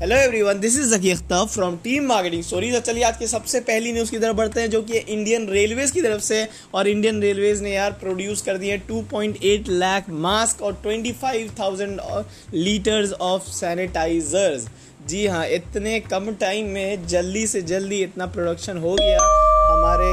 Hello everyone this is Zaki Akhtar from team marketing stories चलिए आज की सबसे पहली न्यूज़ की तरफ़ बढ़ते हैं जो कि इंडियन रेलवेज की तरफ़ से। और इंडियन रेलवेज ने यार प्रोड्यूस कर दिए 2.8 लाख मास्क और 25,000 लीटर्स ऑफ़ सैनिटाइजर्स जी हाँ इतने कम टाइम में जल्दी से जल्दी इतना प्रोडक्शन हो गया। हमारे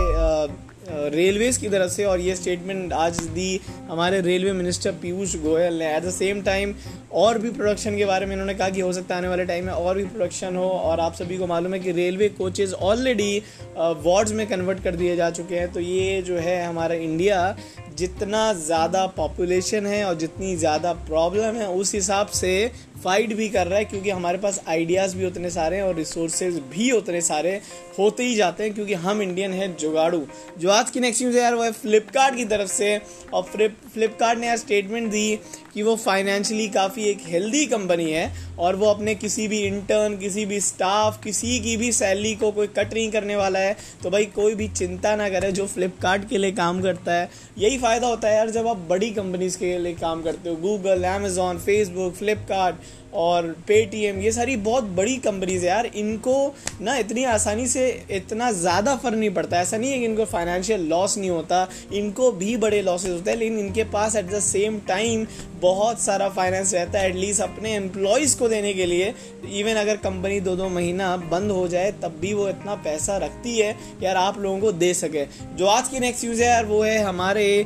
रेलवेज़ की तरफ़ से और ये स्टेटमेंट आज दी हमारे रेलवे मिनिस्टर पीयूष गोयल ने। एट द सेम टाइम और भी प्रोडक्शन के बारे में इन्होंने कहा कि हो सकता है आने वाले टाइम में और भी प्रोडक्शन हो और आप सभी को मालूम है कि रेलवे कोचेज़ ऑलरेडी वार्ड्स में कन्वर्ट कर दिए जा चुके हैं। तो ये जो है हमारा इंडिया जितना ज़्यादा पॉपुलेशन है और जितनी ज़्यादा प्रॉब्लम है, उस हिसाब से फाइट भी कर रहा है क्योंकि हमारे पास आइडियाज़ भी उतने सारे हैं और रिसोर्सेज भी उतने सारे होते ही जाते हैं क्योंकि हम इंडियन हैं जुगाड़ू। जो आज की नेक्स्ट न्यूज़ है यार, वो है फ्लिपकार्ट की तरफ़ से। और फ्लिप फ्लिपकार्ट ने यार स्टेटमेंट दी कि वो फाइनेंशियली काफ़ी एक हेल्दी कंपनी है और वो अपने किसी भी इंटर्न किसी भी स्टाफ किसी की भी सैलरी को कोई कट नहीं करने वाला है। तो भाई कोई भी चिंता ना करे जो फ्लिपकार्ट के लिए काम करता है। यही फ़ायदा होता है यार जब आप बड़ी कंपनीज़ के लिए काम करते हो। गूगल अमेजोन फेसबुक फ्लिपकार्ट और पेटीएम ये सारी बहुत बड़ी कंपनीज़ है यार। इनको ना इतनी आसानी से इतना ज़्यादा फ़र्क नहीं पड़ता। ऐसा नहीं है कि इनको फाइनेंशियल लॉस नहीं होता, इनको भी बड़े लॉसेज होते हैं, लेकिन इनके पास एट द सेम टाइम बहुत सारा फाइनेंस रहता है एटलीस्ट अपने एम्प्लॉयज़ को देने के लिए। इवन अगर कंपनी दो दो महीना बंद हो जाए, तब भी वो इतना पैसा रखती है यार आप लोगों को दे सके। जो आज की नेक्स्ट न्यूज़ है यार, वो है हमारे A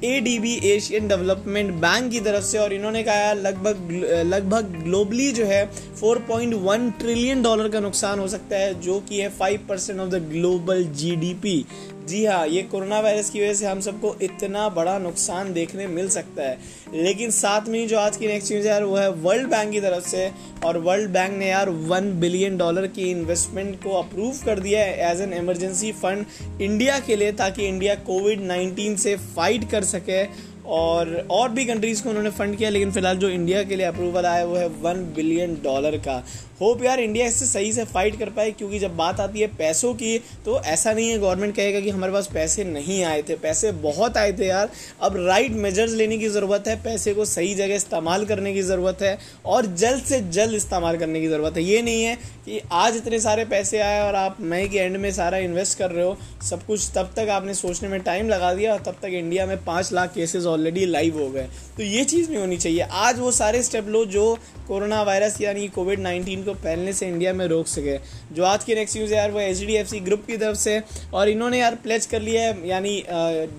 D B Asian development bank की तरफ़ से और इन्होंने कहा लगभग लगभग ग्लोबली जो है 4.1 ट्रिलियन डॉलर का नुकसान हो सकता है, जो कि है 5 percent of the global GDP जी हाँ ये कोरोना वायरस की वजह से हम सबको इतना बड़ा नुकसान देखने मिल सकता है। लेकिन साथ में ही जो आज की नेक्स्ट न्यूज़ यार, वो है वर्ल्ड बैंक की तरफ़ से, और वर्ल्ड बैंक ने यार वन बिलियन डॉलर की इन्वेस्टमेंट को अप्रूव कर दिया है as an emergency fund India के लिए, ताकि इंडिया कोविड नाइन्टीन से फाइट कर सके। और और भी कंट्रीज़ को उन्होंने फंड किया, लेकिन फ़िलहाल जो इंडिया के लिए अप्रूवल आया वो है वन बिलियन डॉलर का। होप यार इंडिया इससे सही से फाइट कर पाए, क्योंकि जब बात आती है पैसों की तो ऐसा नहीं है गवर्नमेंट कहेगा कि हमारे पास पैसे नहीं आए थे। पैसे बहुत आए थे यार। अब राइट मेजर्स लेने की ज़रूरत है, पैसे को सही जगह इस्तेमाल करने की ज़रूरत है, और जल्द से जल्द इस्तेमाल करने की ज़रूरत है। ये नहीं है कि आज इतने सारे पैसे आए और आप मई के एंड में सारा इन्वेस्ट कर रहे हो। सब कुछ तब तक आपने सोचने में टाइम लगा दिया और तब तक इंडिया में पाँच लाख केसेस ऑलरेडी लाइव हो गए। तो ये चीज़ नहीं होनी चाहिए। आज वो सारे स्टेप लो जो कोरोना वायरस यानी कोविड नाइन्टीन को फैलने से इंडिया में रोक सके। जो आज की नेक्स्ट न्यूज़ है यार वो H D F C group की तरफ़ से। और इन्होंने यार प्लेज कर लिया है यानी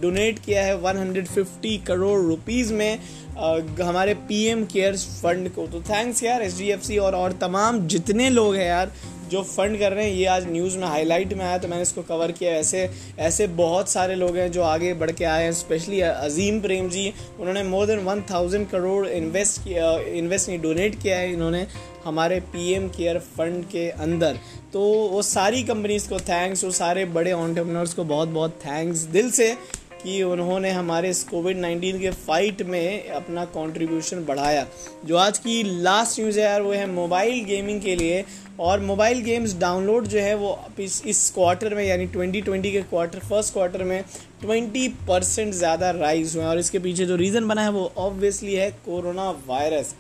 डोनेट किया है 150 करोड़ रुपीज़ में आ, हमारे पी एम केयर्स फंड को। तो थैंक्स यार एच डी एफ़ और और तमाम जितने लोग हैं यार जो फंड कर रहे हैं, ये आज न्यूज़ में हाईलाइट में आया तो मैंने इसको कवर किया। ऐसे ऐसे बहुत सारे लोग हैं जो आगे बढ़ के आए हैं स्पेशली अजीम प्रेम जी। उन्होंने more than one thousand crore invest किया इन्वेस्ट नहीं डोनेट किया है इन्होंने हमारे पीएम केयर फंड के अंदर। तो वो सारी कंपनीज़ को थैंक्स वो सारे बड़े ऑन्टरप्रनर्स को बहुत बहुत थैंक्स दिल से कि उन्होंने हमारे इस कोविड नाइन्टीन के फाइट में अपना कंट्रीब्यूशन बढ़ाया। जो आज की लास्ट न्यूज़ है यार, वो है मोबाइल गेमिंग के लिए। और मोबाइल गेम्स डाउनलोड जो है वो इस इस क्वार्टर में, यानी 2020 के क्वार्टर फ़र्स्ट क्वार्टर में 20 परसेंट ज़्यादा राइज हुए हैं। और इसके पीछे जो रीज़न बना है वो ऑब्वियसली है कोरोना वायरस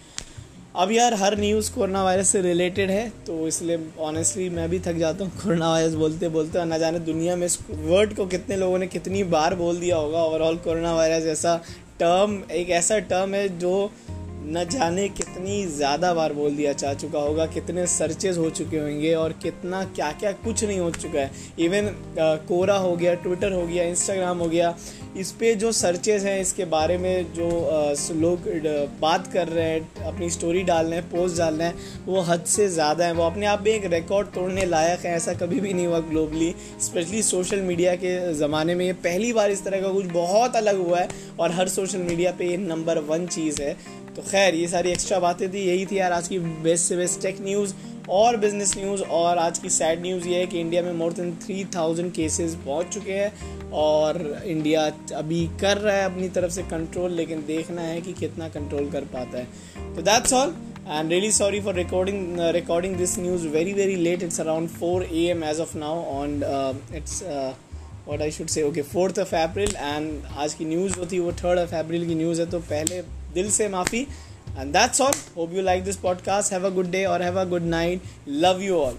अब यार, हर न्यूज़ कोरोना वायरस से रिलेटेड है तो इसलिए ऑनेस्टली मैं भी थक जाता हूँ कोरोना वायरस बोलते बोलते और ना जाने दुनिया में इस वर्ड को कितने लोगों ने कितनी बार बोल दिया होगा। ओवरऑल कोरोना वायरस ऐसा टर्म एक ऐसा टर्म है जो न जाने कितनी ज़्यादा बार बोल दिया जा चुका होगा, कितने सर्चेज हो चुके होंगे और कितना क्या क्या कुछ नहीं हो चुका है। इवन कोरा हो गया ट्विटर हो गया इंस्टाग्राम हो गया इस पर जो सर्चेज हैं, इसके बारे में जो लोग बात कर रहे हैं, अपनी स्टोरी डाल रहे हैं पोस्ट डाल रहे हैं, वो हद से ज़्यादा है। वो अपने आप में एक रिकॉर्ड तोड़ने लायक है, ऐसा कभी भी नहीं हुआ ग्लोबली स्पेशली सोशल मीडिया के ज़माने में ये पहली बार इस तरह का कुछ बहुत अलग हुआ है और हर सोशल मीडिया पे ये नंबर वन चीज़ है। तो खैर, ये सारी एक्स्ट्रा बातें थी, यही थी यार आज की बेस्ट से बेस्ट टेक न्यूज़ और बिज़नेस न्यूज़ और आज की सैड न्यूज़ ये है कि इंडिया में more than three thousand cases पहुँच चुके हैं और इंडिया अभी कर रहा है अपनी तरफ़ से कंट्रोल लेकिन देखना है कि कितना कंट्रोल कर पाता है। तो that's all I am really sorry for recording recording this news very very late it's around four A M as of now on it's what I should say okay fourth of April and आज की news जो थी वो third of अप्रैल की news है तो पहले दिल से माफ़ी। And that's all. Hope you like this podcast. Have a good day or have a good night. Love you all.